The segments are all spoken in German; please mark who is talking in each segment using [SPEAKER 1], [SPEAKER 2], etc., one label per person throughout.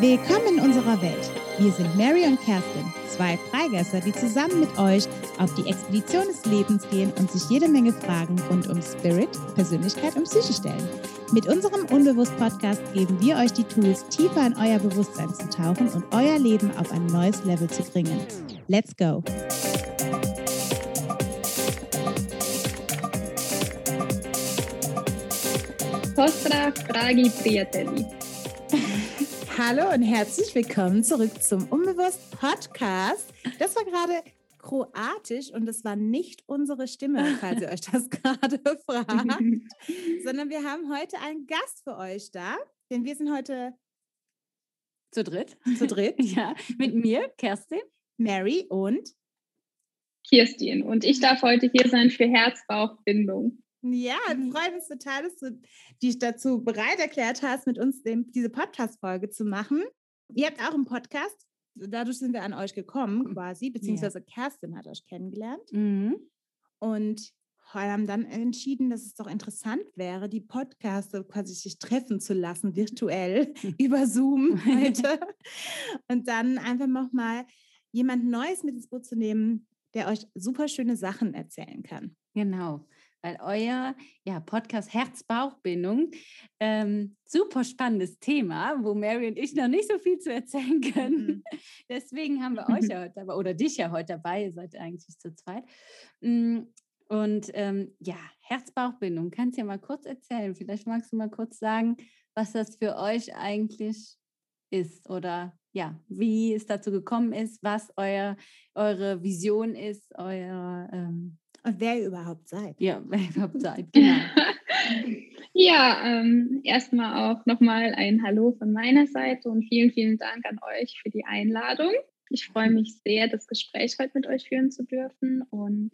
[SPEAKER 1] Willkommen in unserer Welt. Wir sind Mary und Kerstin, zwei Freigeister, die zusammen mit euch auf die Expedition des Lebens gehen und sich jede Menge Fragen rund um Spirit, Persönlichkeit und Psyche stellen. Mit unserem Unbewusst-Podcast geben wir euch die Tools, tiefer in euer Bewusstsein zu tauchen und euer Leben auf ein neues Level zu bringen. Let's go!
[SPEAKER 2] Vostra Fragi Priatelli.
[SPEAKER 1] Hallo und herzlich willkommen zurück zum Unbewusst Podcast. Das war gerade kroatisch und das war nicht unsere Stimme, falls ihr euch das gerade fragt, sondern wir haben heute einen Gast für euch da, denn wir sind heute
[SPEAKER 3] zu dritt.
[SPEAKER 1] Zu dritt.
[SPEAKER 3] ja, mit mir, Kerstin,
[SPEAKER 1] Mary und
[SPEAKER 2] Kirstin. Und ich darf heute hier sein für Herz-Bauch-Bindung.
[SPEAKER 1] Ja, wir freuen uns total, dass du dich dazu bereit erklärt hast, mit uns den, diese Podcast-Folge zu machen. Ihr habt auch einen Podcast. Dadurch sind wir an euch gekommen, quasi, beziehungsweise. Kerstin hat euch kennengelernt. Mhm. Und haben dann entschieden, dass es doch interessant wäre, die Podcaster quasi sich treffen zu lassen, virtuell über Zoom heute. Und dann einfach nochmal jemand Neues mit ins Boot zu nehmen, der euch super schöne Sachen erzählen kann.
[SPEAKER 3] Genau weil euer ja, Podcast Herz-Bauch-Bindung, ähm, super spannendes Thema, wo Mary und ich noch nicht so viel zu erzählen können. Mhm. Deswegen haben wir euch ja heute dabei, oder dich ja heute dabei, ihr seid eigentlich zu zweit. Mm, und ähm, ja, Herz-Bauch-Bindung, kannst du ja mal kurz erzählen. Vielleicht magst du mal kurz sagen, was das für euch eigentlich ist oder ja, wie es dazu gekommen ist, was euer, eure Vision ist, euer ähm,
[SPEAKER 1] und wer ihr überhaupt seid.
[SPEAKER 3] Ja, wer ihr überhaupt seid, genau.
[SPEAKER 2] ja, ähm, erstmal auch nochmal ein Hallo von meiner Seite und vielen, vielen Dank an euch für die Einladung. Ich freue mich sehr, das Gespräch heute mit euch führen zu dürfen. Und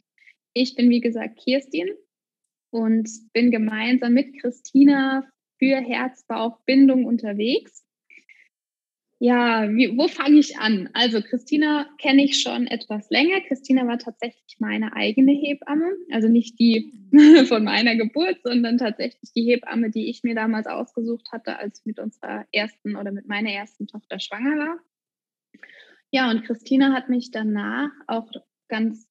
[SPEAKER 2] ich bin, wie gesagt, Kirstin und bin gemeinsam mit Christina für Herz-Bauch-Bindung unterwegs. Ja, wie, wo fange ich an? Also Christina kenne ich schon etwas länger. Christina war tatsächlich meine eigene Hebamme, also nicht die von meiner Geburt, sondern tatsächlich die Hebamme, die ich mir damals ausgesucht hatte, als ich mit unserer ersten oder mit meiner ersten Tochter schwanger war. Ja, und Christina hat mich danach auch ganz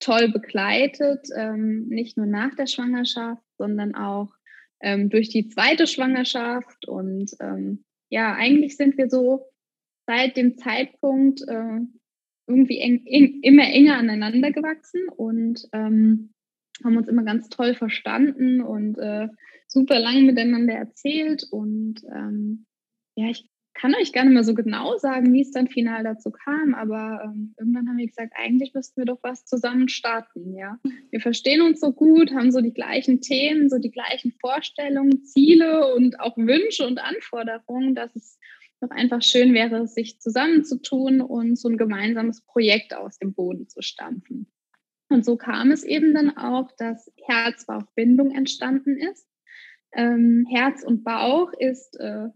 [SPEAKER 2] toll begleitet, ähm, nicht nur nach der Schwangerschaft, sondern auch ähm, durch die zweite Schwangerschaft und ähm, ja, eigentlich sind wir so seit dem Zeitpunkt äh, irgendwie eng, eng, immer enger aneinander gewachsen und ähm, haben uns immer ganz toll verstanden und äh, super lang miteinander erzählt. Und ähm, ja, ich kann euch gar nicht mehr so genau sagen, wie es dann final dazu kam, aber ähm, irgendwann haben wir gesagt, eigentlich müssten wir doch was zusammen starten. Ja, wir verstehen uns so gut, haben so die gleichen Themen, so die gleichen Vorstellungen, Ziele und auch Wünsche und Anforderungen, dass es doch einfach schön wäre, sich zusammenzutun und so ein gemeinsames Projekt aus dem Boden zu stampfen. Und so kam es eben dann auch, dass Herz-Bauch-Bindung entstanden ist. Ähm, Herz und Bauch ist äh,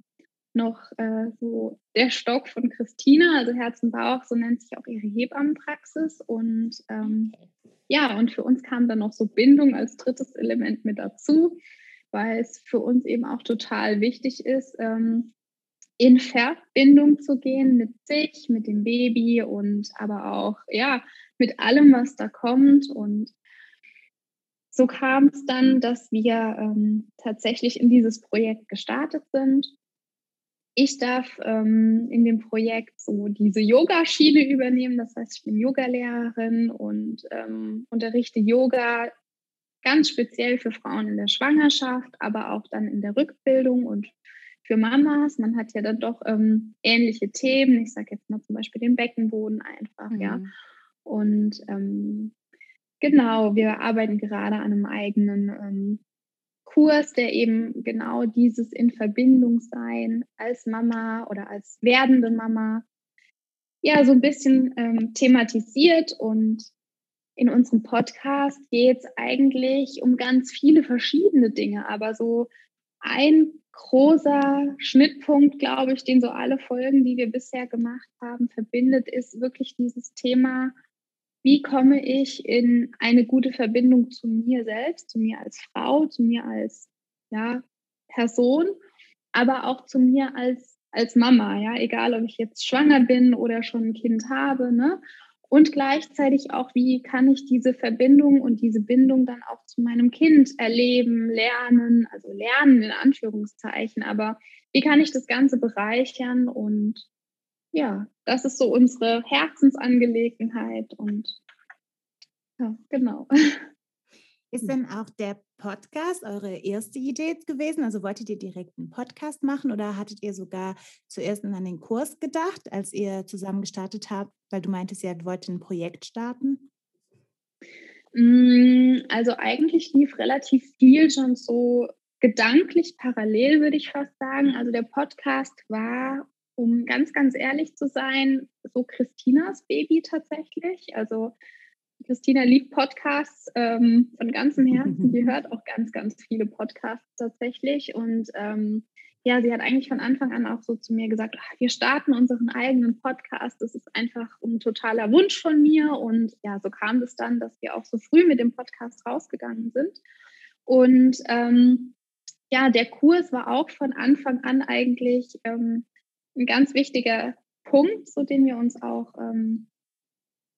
[SPEAKER 2] noch äh, so der Stock von Christina, also Herz und Bauch, so nennt sich auch ihre Hebammenpraxis. Und ähm, ja, und für uns kam dann noch so Bindung als drittes Element mit dazu, weil es für uns eben auch total wichtig ist, ähm, in Verbindung zu gehen mit sich, mit dem Baby und aber auch ja mit allem, was da kommt. Und so kam es dann, dass wir ähm, tatsächlich in dieses Projekt gestartet sind ich darf ähm, in dem Projekt so diese Yoga-Schiene übernehmen. Das heißt, ich bin Yogalehrerin und ähm, unterrichte Yoga ganz speziell für Frauen in der Schwangerschaft, aber auch dann in der Rückbildung und für Mamas. Man hat ja dann doch ähm, ähnliche Themen. Ich sage jetzt mal zum Beispiel den Beckenboden einfach, mhm. ja. Und ähm, genau, wir arbeiten gerade an einem eigenen ähm, Kurs, der eben genau dieses in Verbindung sein als Mama oder als werdende Mama ja so ein bisschen ähm, thematisiert. Und in unserem Podcast geht es eigentlich um ganz viele verschiedene Dinge, aber so ein großer Schnittpunkt, glaube ich, den so alle Folgen, die wir bisher gemacht haben, verbindet, ist wirklich dieses Thema wie komme ich in eine gute Verbindung zu mir selbst, zu mir als Frau, zu mir als ja, Person, aber auch zu mir als als Mama, ja, egal ob ich jetzt schwanger bin oder schon ein Kind habe, ne? Und gleichzeitig auch, wie kann ich diese Verbindung und diese Bindung dann auch zu meinem Kind erleben, lernen, also lernen in Anführungszeichen, aber wie kann ich das Ganze bereichern und ja, das ist so unsere Herzensangelegenheit und ja, genau.
[SPEAKER 1] Ist denn auch der Podcast eure erste Idee gewesen? Also wolltet ihr direkt einen Podcast machen oder hattet ihr sogar zuerst an den Kurs gedacht, als ihr zusammen gestartet habt, weil du meintest, ihr wollt ein Projekt starten?
[SPEAKER 2] Mm, also eigentlich lief relativ viel schon so gedanklich parallel, würde ich fast sagen. Also der Podcast war, um ganz, ganz ehrlich zu sein, so Christinas Baby tatsächlich. Also Christina liebt Podcasts ähm, von ganzem Herzen. Die hört auch ganz, ganz viele Podcasts tatsächlich. Und ähm, ja, sie hat eigentlich von Anfang an auch so zu mir gesagt, ach, wir starten unseren eigenen Podcast. Das ist einfach ein totaler Wunsch von mir. Und ja, so kam es dann, dass wir auch so früh mit dem Podcast rausgegangen sind. Und ähm, ja, der Kurs war auch von Anfang an eigentlich ähm, ein ganz wichtiger Punkt, so den wir uns auch ähm,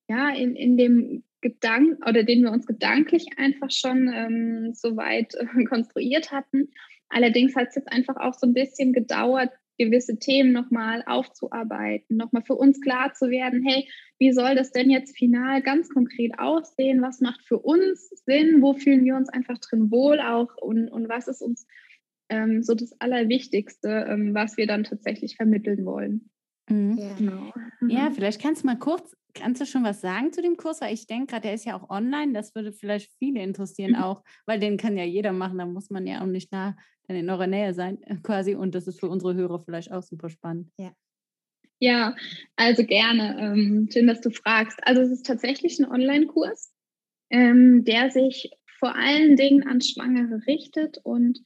[SPEAKER 2] ja, in, in dem Gedanken oder den wir uns gedanklich einfach schon ähm, so weit äh, konstruiert hatten. Allerdings hat es jetzt einfach auch so ein bisschen gedauert, gewisse Themen nochmal aufzuarbeiten, nochmal für uns klar zu werden, hey, wie soll das denn jetzt final ganz konkret aussehen? Was macht für uns Sinn? Wo fühlen wir uns einfach drin wohl auch? Und, und was ist uns ähm, so das Allerwichtigste, ähm, was wir dann tatsächlich vermitteln wollen?
[SPEAKER 3] Mhm. Ja. Genau. ja, mhm. vielleicht kannst du mal kurz Kannst du schon was sagen zu dem Kurs? Weil ich denke gerade, der ist ja auch online. Das würde vielleicht viele interessieren mhm. auch, weil den kann ja jeder machen. Da muss man ja auch nicht nah in eurer Nähe sein äh, quasi. Und das ist für unsere Hörer vielleicht auch super spannend.
[SPEAKER 2] Ja. Ja, also gerne. Ähm, schön, dass du fragst. Also es ist tatsächlich ein Online-Kurs, ähm, der sich vor allen Dingen an Schwangere richtet und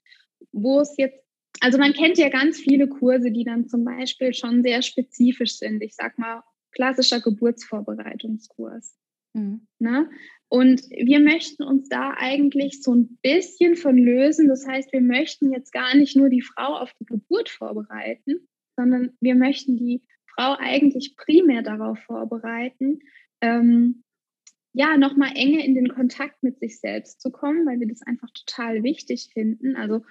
[SPEAKER 2] wo es jetzt also man kennt ja ganz viele Kurse, die dann zum Beispiel schon sehr spezifisch sind. Ich sag mal klassischer Geburtsvorbereitungskurs. Mhm. Ne? Und wir möchten uns da eigentlich so ein bisschen von lösen. Das heißt, wir möchten jetzt gar nicht nur die Frau auf die Geburt vorbereiten, sondern wir möchten die Frau eigentlich primär darauf vorbereiten, ähm, ja, nochmal enger in den Kontakt mit sich selbst zu kommen, weil wir das einfach total wichtig finden. Also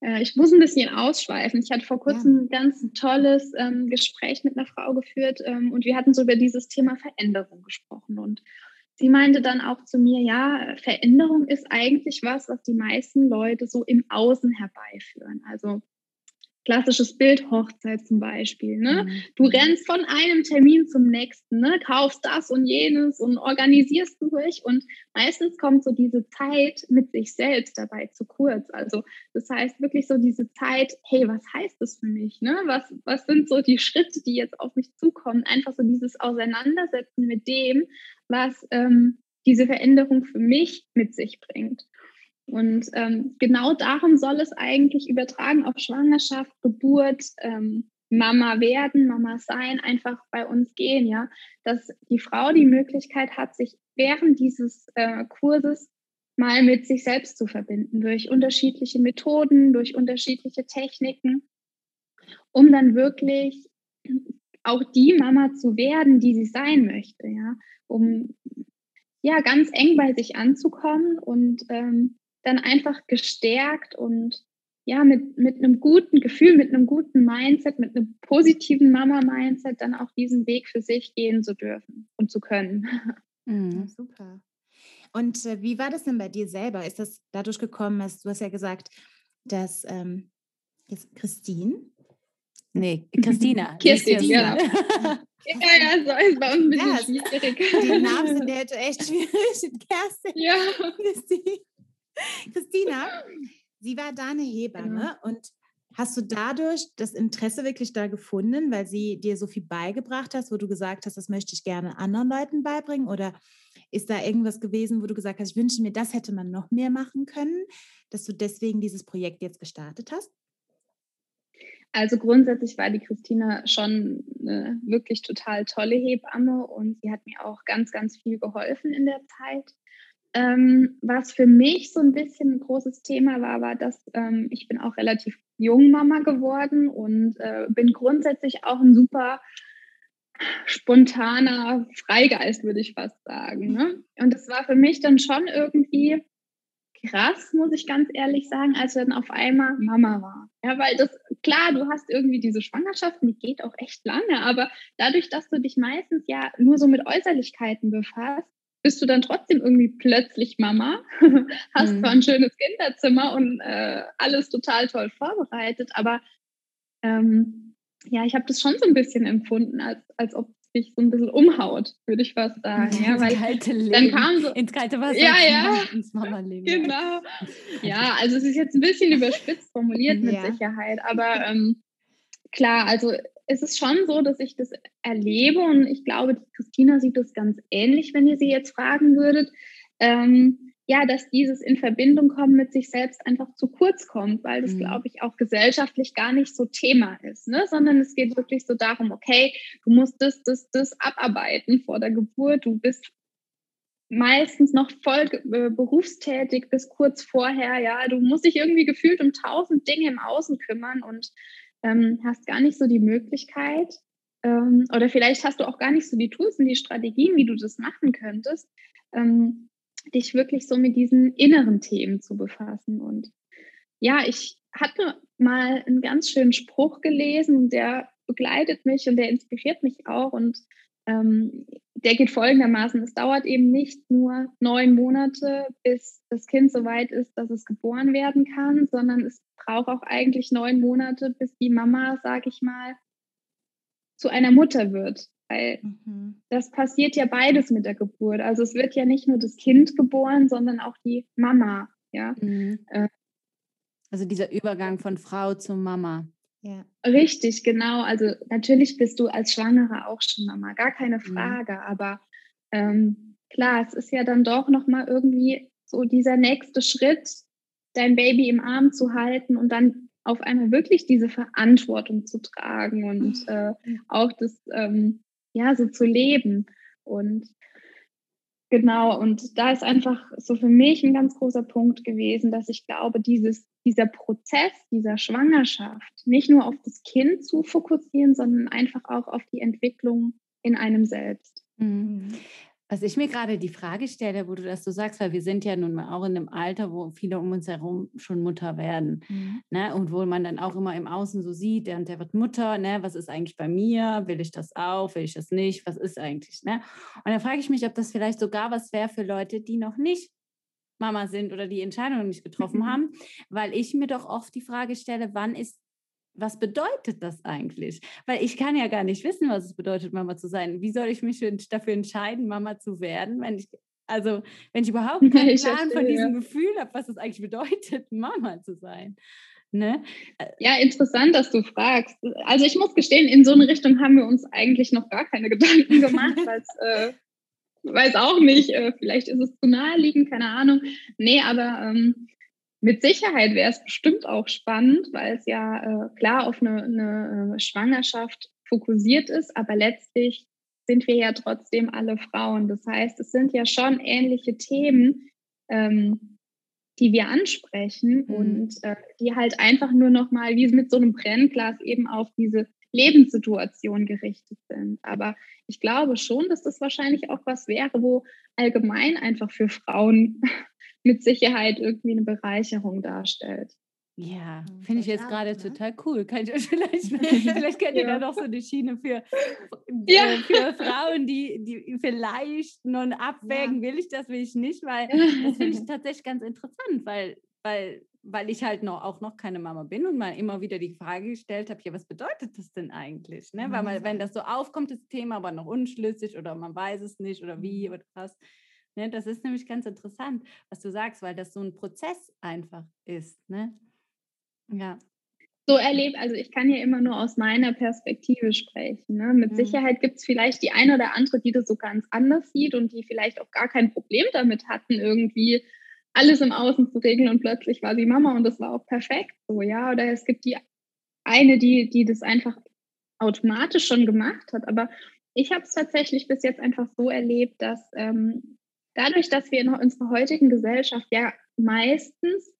[SPEAKER 2] äh, ich muss ein bisschen ausschweifen. Ich hatte vor kurzem ja. ein ganz tolles ähm, Gespräch mit einer Frau geführt ähm, und wir hatten so über dieses Thema Veränderung gesprochen. Und sie meinte dann auch zu mir, ja, Veränderung ist eigentlich was, was die meisten Leute so im Außen herbeiführen. Also Klassisches Bild Hochzeit zum Beispiel. Ne? Mhm. Du rennst von einem Termin zum nächsten, ne? kaufst das und jenes und organisierst durch. Und meistens kommt so diese Zeit mit sich selbst dabei zu kurz. Also das heißt wirklich so diese Zeit, hey, was heißt das für mich? Ne? Was, was sind so die Schritte, die jetzt auf mich zukommen? Einfach so dieses Auseinandersetzen mit dem, was ähm, diese Veränderung für mich mit sich bringt. Und ähm, genau darum soll es eigentlich übertragen auf Schwangerschaft, Geburt, ähm, Mama werden, Mama sein, einfach bei uns gehen, ja, dass die Frau die Möglichkeit hat, sich während dieses äh, Kurses mal mit sich selbst zu verbinden, durch unterschiedliche Methoden, durch unterschiedliche Techniken, um dann wirklich auch die Mama zu werden, die sie sein möchte, ja, um ja ganz eng bei sich anzukommen und ähm, dann einfach gestärkt und ja, mit, mit einem guten Gefühl, mit einem guten Mindset, mit einem positiven Mama-Mindset dann auch diesen Weg für sich gehen zu dürfen und zu können.
[SPEAKER 1] Mhm. super. Und äh, wie war das denn bei dir selber? Ist das dadurch gekommen, dass du hast ja gesagt, dass ähm, Christine?
[SPEAKER 3] Nee, Christina.
[SPEAKER 2] Christina. ja. Ja, ja, so ist bei uns ein bisschen
[SPEAKER 1] ja, schwierig. Die Namen sind ja echt schwierig. Kerstin.
[SPEAKER 2] Ja.
[SPEAKER 1] Christine. Christina, sie war deine Hebamme genau. und hast du dadurch das Interesse wirklich da gefunden, weil sie dir so viel beigebracht hast, wo du gesagt hast, das möchte ich gerne anderen Leuten beibringen? Oder ist da irgendwas gewesen, wo du gesagt hast, ich wünsche mir, das hätte man noch mehr machen können, dass du deswegen dieses Projekt jetzt gestartet hast?
[SPEAKER 2] Also grundsätzlich war die Christina schon eine wirklich total tolle Hebamme und sie hat mir auch ganz, ganz viel geholfen in der Zeit. Ähm, was für mich so ein bisschen ein großes Thema war, war, dass ähm, ich bin auch relativ jung Mama geworden und äh, bin grundsätzlich auch ein super spontaner Freigeist, würde ich fast sagen. Ne? Und es war für mich dann schon irgendwie krass, muss ich ganz ehrlich sagen, als dann auf einmal Mama war. Ja, weil das, klar, du hast irgendwie diese Schwangerschaft, die geht auch echt lange, aber dadurch, dass du dich meistens ja nur so mit Äußerlichkeiten befasst, bist du dann trotzdem irgendwie plötzlich Mama, hast mhm. zwar ein schönes Kinderzimmer und äh, alles total toll vorbereitet, aber ähm, ja, ich habe das schon so ein bisschen empfunden, als, als ob dich so ein bisschen umhaut, würde ich fast sagen. Ja,
[SPEAKER 3] weil kalte Leben. Dann kam so, ins kalte Wasser.
[SPEAKER 2] Ja, ja. Ins Mama-Leben. Genau. Ja, also es ist jetzt ein bisschen überspitzt formuliert mit ja. Sicherheit, aber ähm, klar, also es ist schon so, dass ich das erlebe und ich glaube, Christina sieht das ganz ähnlich, wenn ihr sie jetzt fragen würdet. Ähm, ja, dass dieses in Verbindung kommen mit sich selbst einfach zu kurz kommt, weil das, mhm. glaube ich, auch gesellschaftlich gar nicht so Thema ist, ne? sondern es geht wirklich so darum, okay, du musst das, das, das abarbeiten vor der Geburt, du bist meistens noch voll äh, berufstätig bis kurz vorher, ja, du musst dich irgendwie gefühlt um tausend Dinge im Außen kümmern und ähm, hast gar nicht so die Möglichkeit ähm, oder vielleicht hast du auch gar nicht so die Tools und die Strategien, wie du das machen könntest, ähm, dich wirklich so mit diesen inneren Themen zu befassen. Und ja, ich hatte mal einen ganz schönen Spruch gelesen und der begleitet mich und der inspiriert mich auch. Und ähm, der geht folgendermaßen, es dauert eben nicht nur neun Monate, bis das Kind so weit ist, dass es geboren werden kann, sondern es braucht auch eigentlich neun Monate, bis die Mama, sag ich mal, zu einer Mutter wird weil mhm. das passiert ja beides mit der Geburt. Also es wird ja nicht nur das Kind geboren, sondern auch die Mama. Ja. Mhm.
[SPEAKER 3] Äh, also dieser Übergang von Frau zu Mama.
[SPEAKER 2] Ja. Richtig, genau. Also natürlich bist du als Schwangere auch schon Mama, gar keine mhm. Frage. Mhm. Aber ähm, klar, es ist ja dann doch nochmal irgendwie so dieser nächste Schritt, dein Baby im Arm zu halten und dann auf einmal wirklich diese Verantwortung zu tragen und äh, auch das ähm, ja, so zu leben. Und genau, und da ist einfach so für mich ein ganz großer Punkt gewesen, dass ich glaube, dieses, dieser Prozess dieser Schwangerschaft nicht nur auf das Kind zu fokussieren, sondern einfach auch auf die Entwicklung in einem selbst.
[SPEAKER 3] Mhm. Was ich mir gerade die Frage stelle, wo du das so sagst, weil wir sind ja nun mal auch in einem Alter, wo viele um uns herum schon Mutter werden. Mhm. Ne? Und wo man dann auch immer im Außen so sieht, der und der wird Mutter, ne? was ist eigentlich bei mir? Will ich das auch? Will ich das nicht? Was ist eigentlich? Ne? Und dann frage ich mich, ob das vielleicht sogar was wäre für Leute, die noch nicht Mama sind oder die Entscheidung nicht getroffen mhm. haben, weil ich mir doch oft die Frage stelle, wann ist was bedeutet das eigentlich? Weil ich kann ja gar nicht wissen, was es bedeutet, Mama zu sein. Wie soll ich mich dafür entscheiden, Mama zu werden, wenn ich, also wenn ich überhaupt keinen Plan von diesem ja. Gefühl habe, was es eigentlich bedeutet, Mama zu sein? Ne?
[SPEAKER 2] Äh, ja, interessant, dass du fragst. Also ich muss gestehen, in so eine Richtung haben wir uns eigentlich noch gar keine Gedanken gemacht, weil äh, weiß auch nicht, äh, vielleicht ist es zu naheliegend, keine Ahnung. Nee, aber ähm, mit Sicherheit wäre es bestimmt auch spannend, weil es ja äh, klar auf eine, eine, äh, Schwangerschaft fokussiert ist, aber letztlich sind wir ja trotzdem alle Frauen. Das heißt, es sind ja schon ähnliche Themen, ähm, die wir ansprechen mhm. und äh, die halt einfach nur noch mal wie mit so einem Brennglas eben auf diese Lebenssituation gerichtet sind. Aber ich glaube schon, dass das wahrscheinlich auch was wäre, wo allgemein einfach für Frauen mit Sicherheit irgendwie eine Bereicherung darstellt.
[SPEAKER 3] Ja, hm, finde ich jetzt gerade ne? total cool. Kann ich vielleicht, vielleicht kennt ihr ja. da noch so eine Schiene für, ja. äh, für Frauen, die, die vielleicht noch abwägen, ja. will ich das, will ich nicht, weil das finde ich tatsächlich ganz interessant, weil, weil, weil ich halt noch, auch noch keine Mama bin und mal immer wieder die Frage gestellt habe, ja, was bedeutet das denn eigentlich? Ne? Weil man, wenn das so aufkommt, das Thema, aber noch unschlüssig oder man weiß es nicht oder wie mhm. oder was. Ne, das ist nämlich ganz interessant, was du sagst, weil das so ein Prozess einfach ist. Ne?
[SPEAKER 2] Ja. So erlebt, also ich kann ja immer nur aus meiner Perspektive sprechen. Ne? Mit mhm. Sicherheit gibt es vielleicht die eine oder andere, die das so ganz anders sieht und die vielleicht auch gar kein Problem damit hatten, irgendwie alles im Außen zu regeln und plötzlich war sie Mama und das war auch perfekt so, ja. Oder es gibt die eine, die, die das einfach automatisch schon gemacht hat. Aber ich habe es tatsächlich bis jetzt einfach so erlebt, dass ähm, dadurch, dass wir in unserer heutigen Gesellschaft ja meistens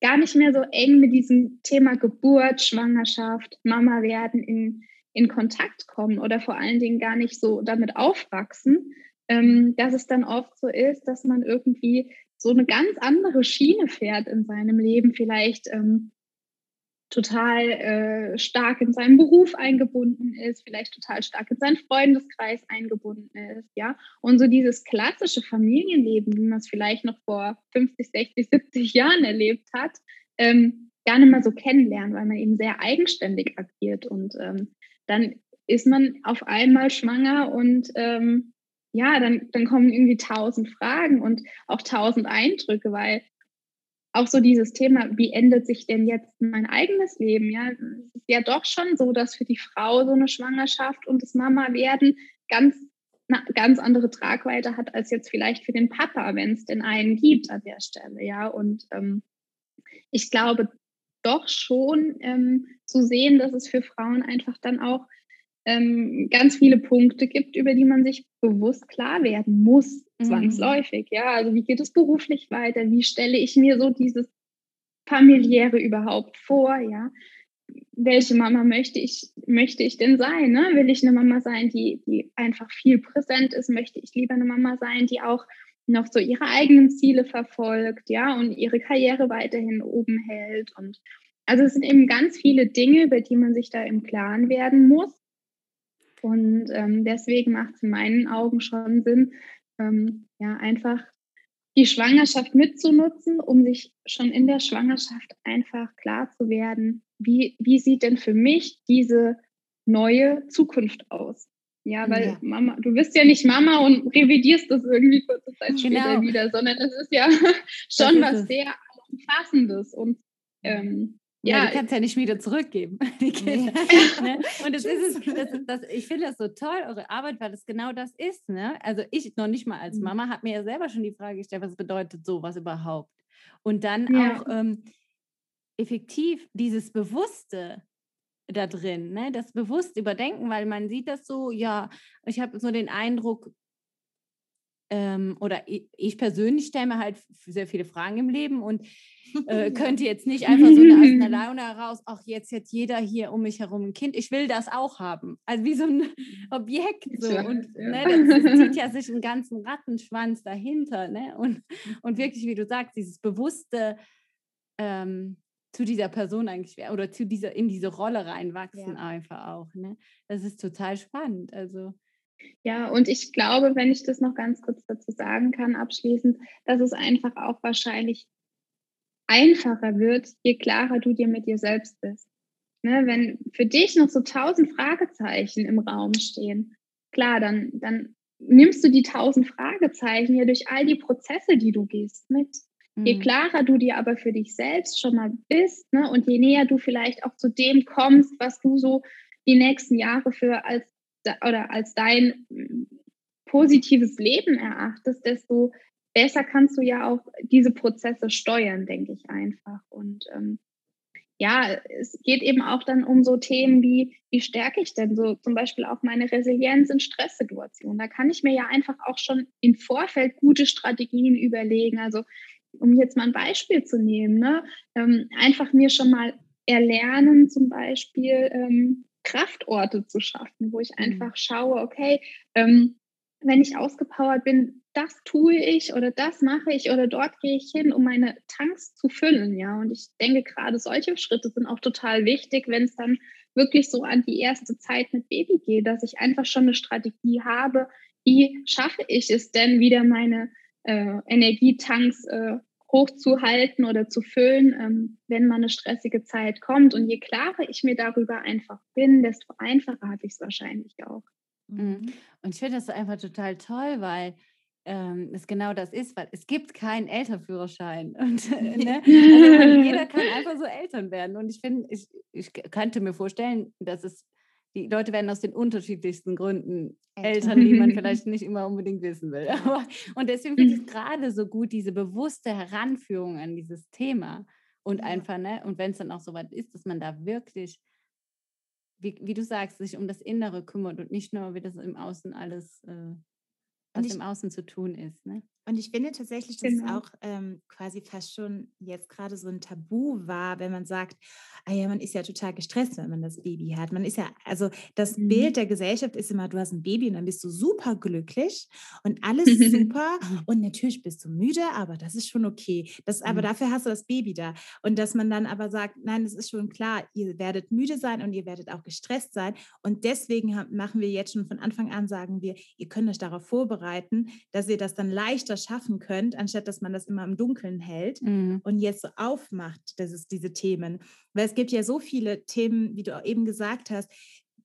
[SPEAKER 2] gar nicht mehr so eng mit diesem Thema Geburt, Schwangerschaft, Mama werden in, in Kontakt kommen oder vor allen Dingen gar nicht so damit aufwachsen, ähm, dass es dann oft so ist, dass man irgendwie so eine ganz andere Schiene fährt in seinem Leben, vielleicht ähm, total äh, stark in seinen Beruf eingebunden ist, vielleicht total stark in seinen Freundeskreis eingebunden ist, ja. Und so dieses klassische Familienleben, wie man es vielleicht noch vor 50, 60, 70 Jahren erlebt hat, ähm, gar nicht mehr so kennenlernen, weil man eben sehr eigenständig agiert. Und ähm, dann ist man auf einmal schwanger und ähm, ja, dann, dann kommen irgendwie tausend Fragen und auch tausend Eindrücke, weil auch so dieses Thema, wie ändert sich denn jetzt mein eigenes Leben? Ja, es ist ja doch schon so, dass für die Frau so eine Schwangerschaft und das Mama werden ganz eine ganz andere Tragweite hat als jetzt vielleicht für den Papa, wenn es denn einen gibt an der Stelle, ja. Und ähm, ich glaube doch schon ähm, zu sehen, dass es für Frauen einfach dann auch ähm, ganz viele Punkte gibt, über die man sich bewusst klar werden muss, mhm. zwangsläufig. Ja, also wie geht es beruflich weiter? Wie stelle ich mir so dieses familiäre überhaupt vor? Ja, welche Mama möchte ich, möchte ich denn sein? Ne? Will ich eine Mama sein, die, die einfach viel präsent ist? Möchte ich lieber eine Mama sein, die auch noch so ihre eigenen Ziele verfolgt, ja, und ihre Karriere weiterhin oben hält und also es sind eben ganz viele Dinge, über die man sich da im Klaren werden muss. Und ähm, deswegen macht es in meinen Augen schon Sinn, ähm, ja, einfach die Schwangerschaft mitzunutzen, um sich schon in der Schwangerschaft einfach klar zu werden, wie, wie sieht denn für mich diese neue Zukunft aus? Ja, weil ja. Mama, du bist ja nicht Mama und revidierst das irgendwie kurze Zeit später genau. wieder, sondern das ist ja schon was es. sehr Umfassendes und ähm,
[SPEAKER 3] ja, ja, du kannst ja nicht wieder zurückgeben, die Kinder. ne? Und das ist es, das, das, ich finde das so toll, eure Arbeit, weil das genau das ist. Ne? Also ich noch nicht mal als mhm. Mama habe mir ja selber schon die Frage gestellt, was bedeutet sowas überhaupt? Und dann ja. auch ähm, effektiv dieses Bewusste da drin, ne? das bewusst überdenken, weil man sieht das so, ja, ich habe so den Eindruck, ähm, oder ich, ich persönlich stelle mir halt sehr viele Fragen im Leben und äh, könnte jetzt nicht einfach so eine, aus einer Laune heraus, ach, jetzt jetzt jeder hier um mich herum ein Kind, ich will das auch haben. Also wie so ein Objekt. So. Und ja. ne, das, zieht ja sich einen ganzen Rattenschwanz dahinter. Ne? Und, und wirklich, wie du sagst, dieses bewusste ähm, zu dieser Person eigentlich oder zu dieser, in diese Rolle reinwachsen ja. einfach auch. Ne? Das ist total spannend. Also
[SPEAKER 2] ja, und ich glaube, wenn ich das noch ganz kurz dazu sagen kann, abschließend, dass es einfach auch wahrscheinlich einfacher wird, je klarer du dir mit dir selbst bist. Ne, wenn für dich noch so tausend Fragezeichen im Raum stehen, klar, dann, dann nimmst du die tausend Fragezeichen ja durch all die Prozesse, die du gehst, mit. Mhm. Je klarer du dir aber für dich selbst schon mal bist ne, und je näher du vielleicht auch zu dem kommst, was du so die nächsten Jahre für als oder als dein positives Leben erachtest, desto besser kannst du ja auch diese Prozesse steuern, denke ich einfach. Und ähm, ja, es geht eben auch dann um so Themen wie, wie stärke ich denn so zum Beispiel auch meine Resilienz in Stresssituationen. Da kann ich mir ja einfach auch schon im Vorfeld gute Strategien überlegen. Also um jetzt mal ein Beispiel zu nehmen, ne? Ähm, einfach mir schon mal erlernen, zum Beispiel ähm, Kraftorte zu schaffen, wo ich mhm. einfach schaue, okay, ähm, wenn ich ausgepowert bin, das tue ich oder das mache ich oder dort gehe ich hin, um meine Tanks zu füllen, ja. Und ich denke, gerade solche Schritte sind auch total wichtig, wenn es dann wirklich so an die erste Zeit mit Baby geht, dass ich einfach schon eine Strategie habe, wie schaffe ich es denn wieder meine äh, Energietanks äh, hochzuhalten oder zu füllen, ähm, wenn mal eine stressige Zeit kommt. Und je klarer ich mir darüber einfach bin, desto einfacher habe ich es wahrscheinlich auch.
[SPEAKER 3] Mhm. Und ich finde das einfach total toll, weil ähm, es genau das ist, weil es gibt keinen Elternführerschein. Und, ne? also jeder kann einfach so Eltern werden. Und ich finde, ich, ich könnte mir vorstellen, dass es die Leute werden aus den unterschiedlichsten Gründen Eltern, die man vielleicht nicht immer unbedingt wissen will. Aber, und deswegen finde ich es gerade so gut, diese bewusste Heranführung an dieses Thema. Und einfach, ne, und wenn es dann auch so weit ist, dass man da wirklich, wie, wie, du sagst, sich um das Innere kümmert und nicht nur, wie das im Außen alles äh, was ich, im Außen zu tun ist. Ne?
[SPEAKER 1] Und ich finde tatsächlich, dass genau. es auch ähm, quasi fast schon jetzt gerade so ein Tabu war, wenn man sagt, ah ja, man ist ja total gestresst, wenn man das Baby hat. Man ist ja, also das mhm. Bild der Gesellschaft ist immer, du hast ein Baby und dann bist du super glücklich und alles super und natürlich bist du müde, aber das ist schon okay. Das, aber mhm. dafür hast du das Baby da. Und dass man dann aber sagt, nein, es ist schon klar, ihr werdet müde sein und ihr werdet auch gestresst sein. Und deswegen machen wir jetzt schon von Anfang an, sagen wir, ihr könnt euch darauf vorbereiten, dass ihr das dann leichter schaffen könnt, anstatt dass man das immer im Dunkeln hält mhm. und jetzt so aufmacht, dass es diese Themen. Weil es gibt ja so viele Themen, wie du eben gesagt hast,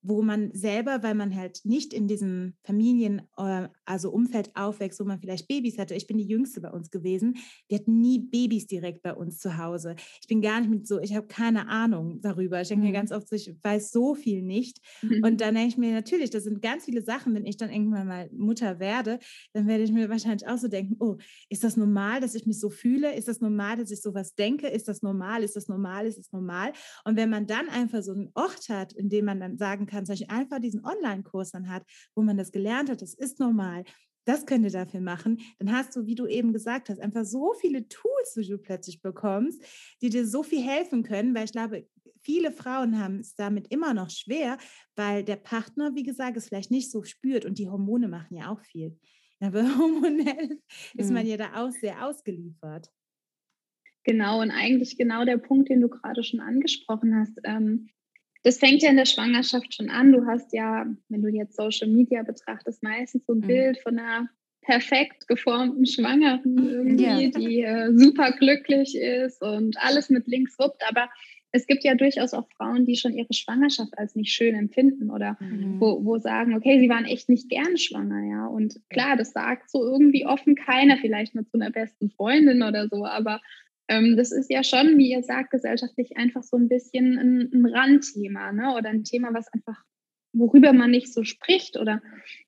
[SPEAKER 1] wo man selber, weil man halt nicht in diesem Familien, äh, also Umfeld aufwächst, wo man vielleicht Babys hatte. Ich bin die Jüngste bei uns gewesen. Wir hatten nie Babys direkt bei uns zu Hause. Ich bin gar nicht mit so, ich habe keine Ahnung darüber. Ich denke mir mhm. ganz oft, ich weiß so viel nicht. Mhm. Und dann denke ich mir natürlich, das sind ganz viele Sachen, wenn ich dann irgendwann mal Mutter werde, dann werde ich mir wahrscheinlich auch so denken, oh, ist das normal, dass ich mich so fühle? Ist das normal, dass ich sowas denke? Ist das normal? Ist das normal? Ist das normal? Und wenn man dann einfach so einen Ort hat, in dem man dann sagen kann, zum Beispiel einfach diesen Online-Kurs dann hat, wo man das gelernt hat, das ist normal, das könnt ihr dafür machen, dann hast du, wie du eben gesagt hast, einfach so viele Tools, die du plötzlich bekommst, die dir so viel helfen können, weil ich glaube, viele Frauen haben es damit immer noch schwer, weil der Partner, wie gesagt, es vielleicht nicht so spürt und die Hormone machen ja auch viel. Aber hormonell ist man mhm. ja da auch sehr ausgeliefert.
[SPEAKER 2] Genau, und eigentlich genau der Punkt, den du gerade schon angesprochen hast. Ähm, das fängt ja in der Schwangerschaft schon an. Du hast ja, wenn du jetzt Social Media betrachtest, meistens so ein mhm. Bild von einer perfekt geformten Schwangeren irgendwie, ja. die äh, super glücklich ist und alles mit links ruppt. Aber es gibt ja durchaus auch Frauen, die schon ihre Schwangerschaft als nicht schön empfinden oder mhm. wo, wo sagen, okay, sie waren echt nicht gerne schwanger, ja. Und klar, das sagt so irgendwie offen keiner, vielleicht nur zu einer besten Freundin oder so, aber das ist ja schon, wie ihr sagt, gesellschaftlich einfach so ein bisschen ein, ein Randthema ne? oder ein Thema, was einfach, worüber man nicht so spricht oder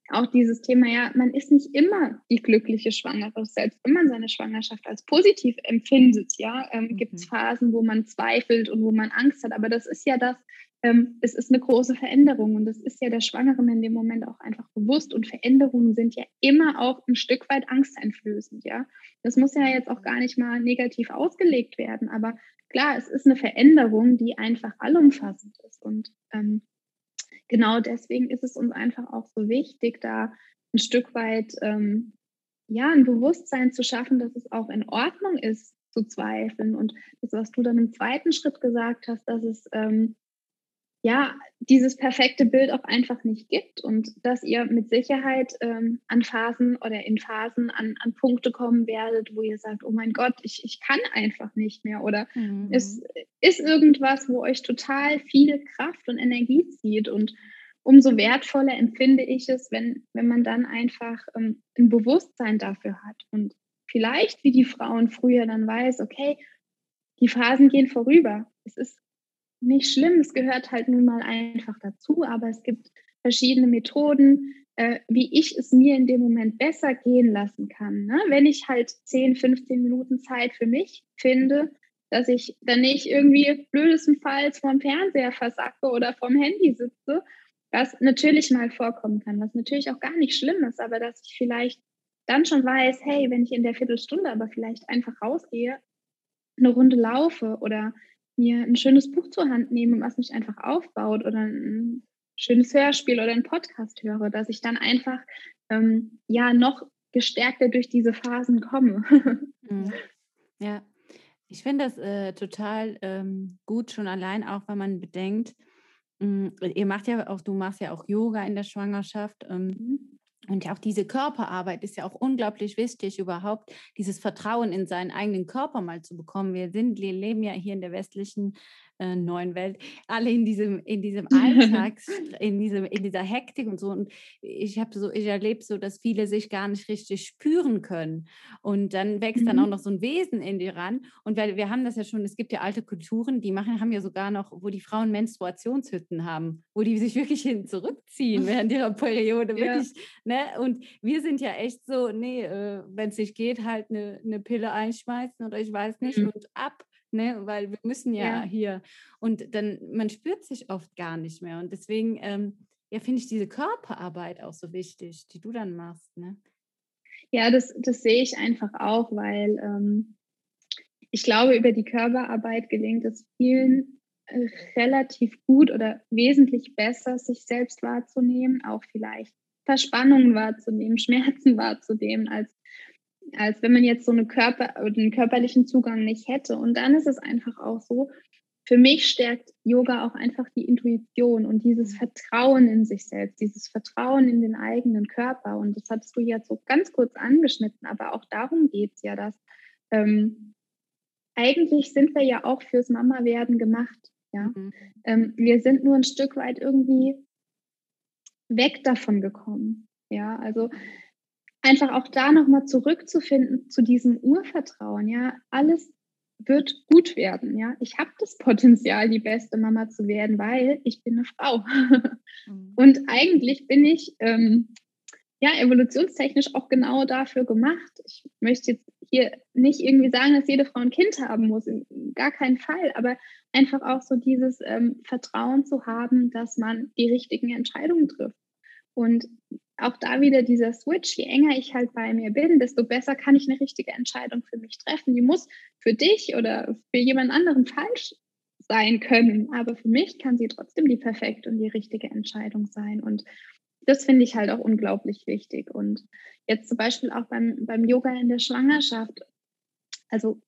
[SPEAKER 2] auch dieses Thema, ja, man ist nicht immer die glückliche Schwangere, selbst wenn man seine Schwangerschaft als positiv empfindet, ja, ähm, mhm. gibt es Phasen, wo man zweifelt und wo man Angst hat, aber das ist ja das, ähm, es ist eine große Veränderung und das ist ja der Schwangeren in dem Moment auch einfach bewusst und Veränderungen sind ja immer auch ein Stück weit angsteinflößend, ja. Das muss ja jetzt auch gar nicht mal negativ ausgelegt werden, aber klar, es ist eine Veränderung, die einfach allumfassend ist und ähm, genau deswegen ist es uns einfach auch so wichtig, da ein Stück weit ähm, ja ein Bewusstsein zu schaffen, dass es auch in Ordnung ist zu zweifeln und das, was du dann im zweiten Schritt gesagt hast, dass es ähm, ja, dieses perfekte Bild auch einfach nicht gibt und dass ihr mit Sicherheit ähm, an Phasen oder in Phasen an, an Punkte kommen werdet, wo ihr sagt, oh mein Gott, ich, ich kann einfach nicht mehr oder mhm. es ist irgendwas, wo euch total viel Kraft und Energie zieht und umso wertvoller empfinde ich es, wenn, wenn man dann einfach ähm, ein Bewusstsein dafür hat und vielleicht wie die Frauen früher dann weiß, okay, die Phasen gehen vorüber. Es ist nicht schlimm, es gehört halt nun mal einfach dazu, aber es gibt verschiedene Methoden, äh, wie ich es mir in dem Moment besser gehen lassen kann. Ne? Wenn ich halt 10, 15 Minuten Zeit für mich finde, dass ich dann nicht irgendwie blödestenfalls vorm Fernseher versacke oder vorm Handy sitze, was natürlich mal vorkommen kann, was natürlich auch gar nicht schlimm ist, aber dass ich vielleicht dann schon weiß, hey, wenn ich in der Viertelstunde aber vielleicht einfach rausgehe, eine Runde laufe oder mir ein schönes Buch zur Hand nehme, was mich einfach aufbaut oder ein schönes Hörspiel oder ein Podcast höre, dass ich dann einfach ähm, ja noch gestärkter durch diese Phasen komme.
[SPEAKER 3] Mhm. ja, ich finde das äh, total ähm, gut, schon allein auch, wenn man bedenkt, mh, hm, ihr macht ja auch, du machst ja auch Yoga in der Schwangerschaft. Ähm, mhm. Und auch diese Körperarbeit ist ja auch unglaublich wichtig, überhaupt dieses Vertrauen in seinen eigenen Körper mal zu bekommen. Wir sind, wir leben ja hier in der westlichen äh, neuen Welt, alle in diesem, in diesem Alltag, in, diesem, in dieser Hektik und so. Und ich habe so, ich erlebe so, dass viele sich gar nicht richtig spüren können. Und dann wächst mhm. dann auch mhm. noch so ein Wesen in dir ran. Und weil wir haben das ja schon, es gibt ja alte Kulturen, die machen, haben ja sogar noch, wo die Frauen Menstruationshütten haben, wo die sich wirklich hin zurückziehen während ihrer Periode. Wirklich, ja. ne? Und wir sind ja echt so, nee, äh, wenn es nicht geht, halt eine, eine Pille einschmeißen oder ich weiß nicht mhm. und ab ne? weil wir müssen ja, ja, hier. Und dann, man spürt sich oft gar nicht mehr. Und deswegen, ähm, ja, finde ich diese Körperarbeit auch so wichtig, die du dann machst. Ne?
[SPEAKER 2] Ja, das, das sehe ich einfach auch, weil ähm, ich glaube, über die Körperarbeit gelingt es vielen äh, relativ gut oder wesentlich besser, sich selbst wahrzunehmen, auch vielleicht Verspannungen wahrzunehmen, Schmerzen wahrzunehmen, als, als wenn man jetzt so eine Körper, einen körperlichen Zugang nicht hätte. Und dann ist es einfach auch so, für mich stärkt Yoga auch einfach die Intuition und dieses Vertrauen in sich selbst, dieses Vertrauen in den eigenen Körper. Und das hattest du jetzt so ganz kurz angeschnitten, aber auch darum geht es ja, dass ähm, eigentlich sind wir ja auch fürs Mama-Werden gemacht. Ja? Mhm. Ähm, wir sind nur ein Stück weit irgendwie weg davon gekommen. Ja, also einfach auch da nochmal zurückzufinden zu diesem Urvertrauen. Ja, alles wird gut werden. Ja, ich habe das Potenzial, die beste Mama zu werden, weil ich bin eine Frau. Mhm. Und eigentlich bin ich ähm, ja evolutionstechnisch auch genau dafür gemacht. Ich möchte jetzt hier nicht irgendwie sagen, dass jede Frau ein Kind haben muss, gar keinen Fall, aber einfach auch so dieses ähm, Vertrauen zu haben, dass man die richtigen Entscheidungen trifft. Und auch da wieder dieser Switch, je enger ich halt bei mir bin, desto besser kann ich eine richtige Entscheidung für mich treffen. Die muss für dich oder für jemand anderen falsch sein können, aber für mich kann sie trotzdem die perfekte und die richtige Entscheidung sein. Und das finde ich halt auch unglaublich wichtig. Und jetzt zum Beispiel auch beim, beim Yoga in der Schwangerschaft. Also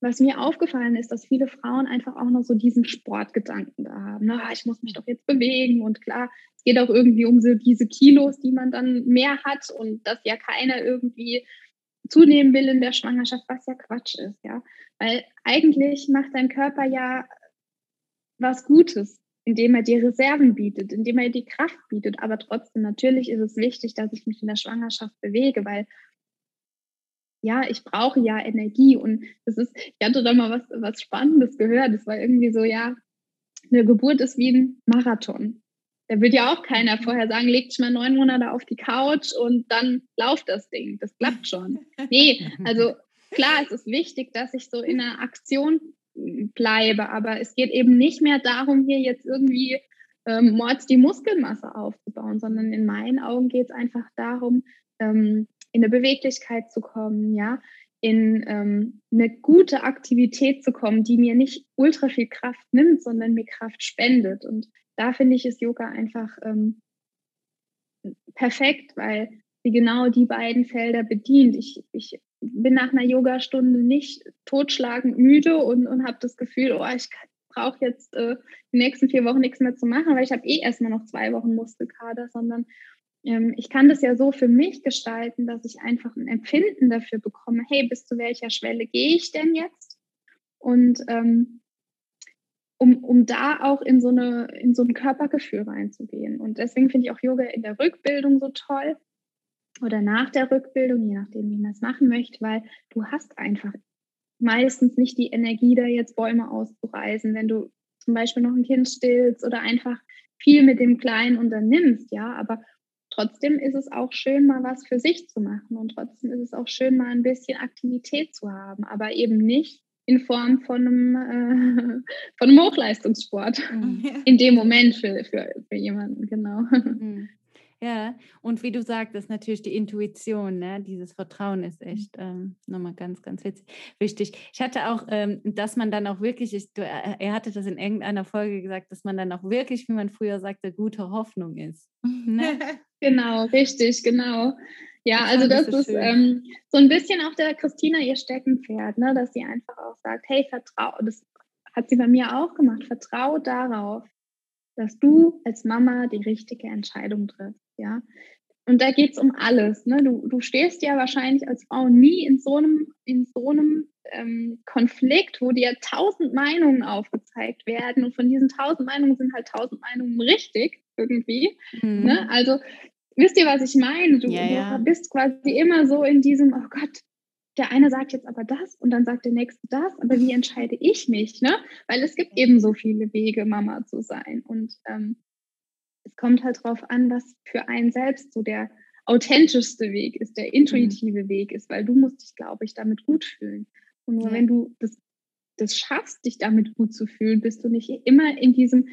[SPEAKER 2] was mir aufgefallen ist, dass viele Frauen einfach auch noch so diesen Sportgedanken da haben. Na, ne? ich muss mich doch jetzt bewegen und klar, es geht auch irgendwie um so diese Kilos, die man dann mehr hat und dass ja keiner irgendwie zunehmen will in der Schwangerschaft, was ja Quatsch ist, ja. Weil eigentlich macht dein Körper ja was Gutes indem er dir Reserven bietet, indem er dir Kraft bietet. Aber trotzdem, natürlich ist es wichtig, dass ich mich in der Schwangerschaft bewege, weil ja, ich brauche ja Energie. Und das ist, ich hatte da mal was, was Spannendes gehört. Das war irgendwie so, ja, eine Geburt ist wie ein Marathon. Da wird ja auch keiner vorher sagen, leg dich mal neun Monate auf die Couch und dann lauft das Ding. Das klappt schon. Nee, also klar, es ist wichtig, dass ich so in einer Aktion bleibe. Aber es geht eben nicht mehr darum, hier jetzt irgendwie ähm, mords die Muskelmasse aufzubauen, sondern in meinen Augen geht es einfach darum, ähm, in eine Beweglichkeit zu kommen, ja, in ähm, eine gute Aktivität zu kommen, die mir nicht ultra viel Kraft nimmt, sondern mir Kraft spendet. Und da finde ich es Yoga einfach ähm, perfekt, weil sie genau die beiden Felder bedient. Ich, ich bin nach einer Yogastunde nicht totschlagend müde und, und habe das Gefühl, oh, ich brauche jetzt äh, die nächsten vier Wochen nichts mehr zu machen, weil ich habe eh erstmal noch zwei Wochen Muskelkater, sondern ähm, ich kann das ja so für mich gestalten, dass ich einfach ein Empfinden dafür bekomme, hey, bis zu welcher Schwelle gehe ich denn jetzt? Und ähm, um, um da auch in so, eine, in so ein Körpergefühl reinzugehen. Und deswegen finde ich auch Yoga in der Rückbildung so toll, oder nach der Rückbildung, je nachdem, wie man es machen möchte, weil du hast einfach meistens nicht die Energie, da jetzt Bäume auszureißen, wenn du zum Beispiel noch ein Kind stillst oder einfach viel mit dem Kleinen unternimmst, ja, aber trotzdem ist es auch schön, mal was für sich zu machen und trotzdem ist es auch schön, mal ein bisschen Aktivität zu haben, aber eben nicht in Form von einem, äh, von einem Hochleistungssport mhm. in dem Moment für, für, für jemanden, genau. Mhm.
[SPEAKER 3] Ja, und wie du sagtest, natürlich die Intuition, ne? dieses Vertrauen ist mhm. echt ähm, nochmal ganz, ganz wichtig. Ich hatte auch, ähm, dass man dann auch wirklich, ich, du, äh, er hatte das in irgendeiner Folge gesagt, dass man dann auch wirklich, wie man früher sagte, gute Hoffnung ist.
[SPEAKER 2] Ne? genau, richtig, genau. Ja, das also das so ist ähm, so ein bisschen auch der Christina ihr Steckenpferd, ne? dass sie einfach auch sagt, hey, vertrau, das hat sie bei mir auch gemacht, vertrau darauf, dass du als Mama die richtige Entscheidung triffst ja. Und da geht es um alles. Ne? Du, du stehst ja wahrscheinlich als Frau nie in so einem, in so einem ähm, Konflikt, wo dir tausend Meinungen aufgezeigt werden und von diesen tausend Meinungen sind halt tausend Meinungen richtig irgendwie. Mhm. Ne? Also wisst ihr, was ich meine? Du, ja, ja. du bist quasi immer so in diesem, oh Gott, der eine sagt jetzt aber das und dann sagt der nächste das, aber wie entscheide ich mich? Ne? Weil es gibt eben so viele Wege, Mama zu sein. Und ähm, es kommt halt darauf an, was für einen selbst so der authentischste Weg ist, der intuitive mhm. Weg ist, weil du musst dich, glaube ich, damit gut fühlen. Und nur ja. wenn du das, das schaffst, dich damit gut zu fühlen, bist du nicht immer in diesem,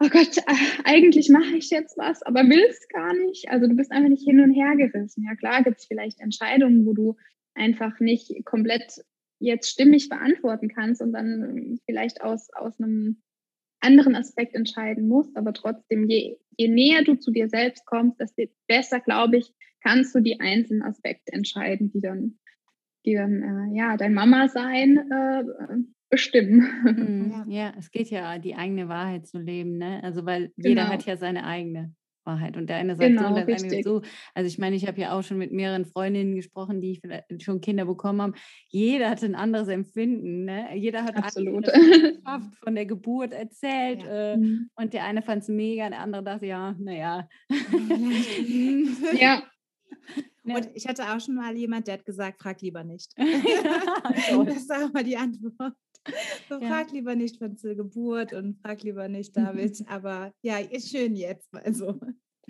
[SPEAKER 2] oh Gott, eigentlich mache ich jetzt was, aber will es gar nicht. Also du bist einfach nicht hin und her gerissen. Ja klar gibt es vielleicht Entscheidungen, wo du einfach nicht komplett jetzt stimmig beantworten kannst und dann vielleicht aus, aus einem anderen Aspekt entscheiden musst, aber trotzdem, je, je näher du zu dir selbst kommst, desto besser, glaube ich, kannst du die einzelnen Aspekte entscheiden, die dann, die dann äh, ja, dein Mama sein äh, bestimmen.
[SPEAKER 3] Mhm, ja, es geht ja, die eigene Wahrheit zu leben, ne? Also weil jeder
[SPEAKER 2] Genau.
[SPEAKER 3] hat ja seine eigene Wahrheit und der eine sagt so
[SPEAKER 2] Genau,
[SPEAKER 3] und der andere
[SPEAKER 2] richtig.
[SPEAKER 3] so. Also ich meine, ich habe ja auch schon mit mehreren Freundinnen gesprochen, die vielleicht schon Kinder bekommen haben. Jeder hat ein anderes Empfinden, ne? Jeder hat
[SPEAKER 2] Absolut.
[SPEAKER 3] Kraft von der Geburt erzählt
[SPEAKER 1] Ja.
[SPEAKER 3] äh,
[SPEAKER 2] Mhm.
[SPEAKER 3] und der eine fand es mega, der andere dachte, ja, naja.
[SPEAKER 2] ja,
[SPEAKER 3] Ne?
[SPEAKER 1] Und ich hatte auch schon mal jemand, der hat gesagt, frag lieber nicht. Das ist auch mal die Antwort. So,
[SPEAKER 3] Ja.
[SPEAKER 1] Frag lieber nicht von zur Geburt und frag lieber nicht David. Aber ja, ist schön jetzt. Also.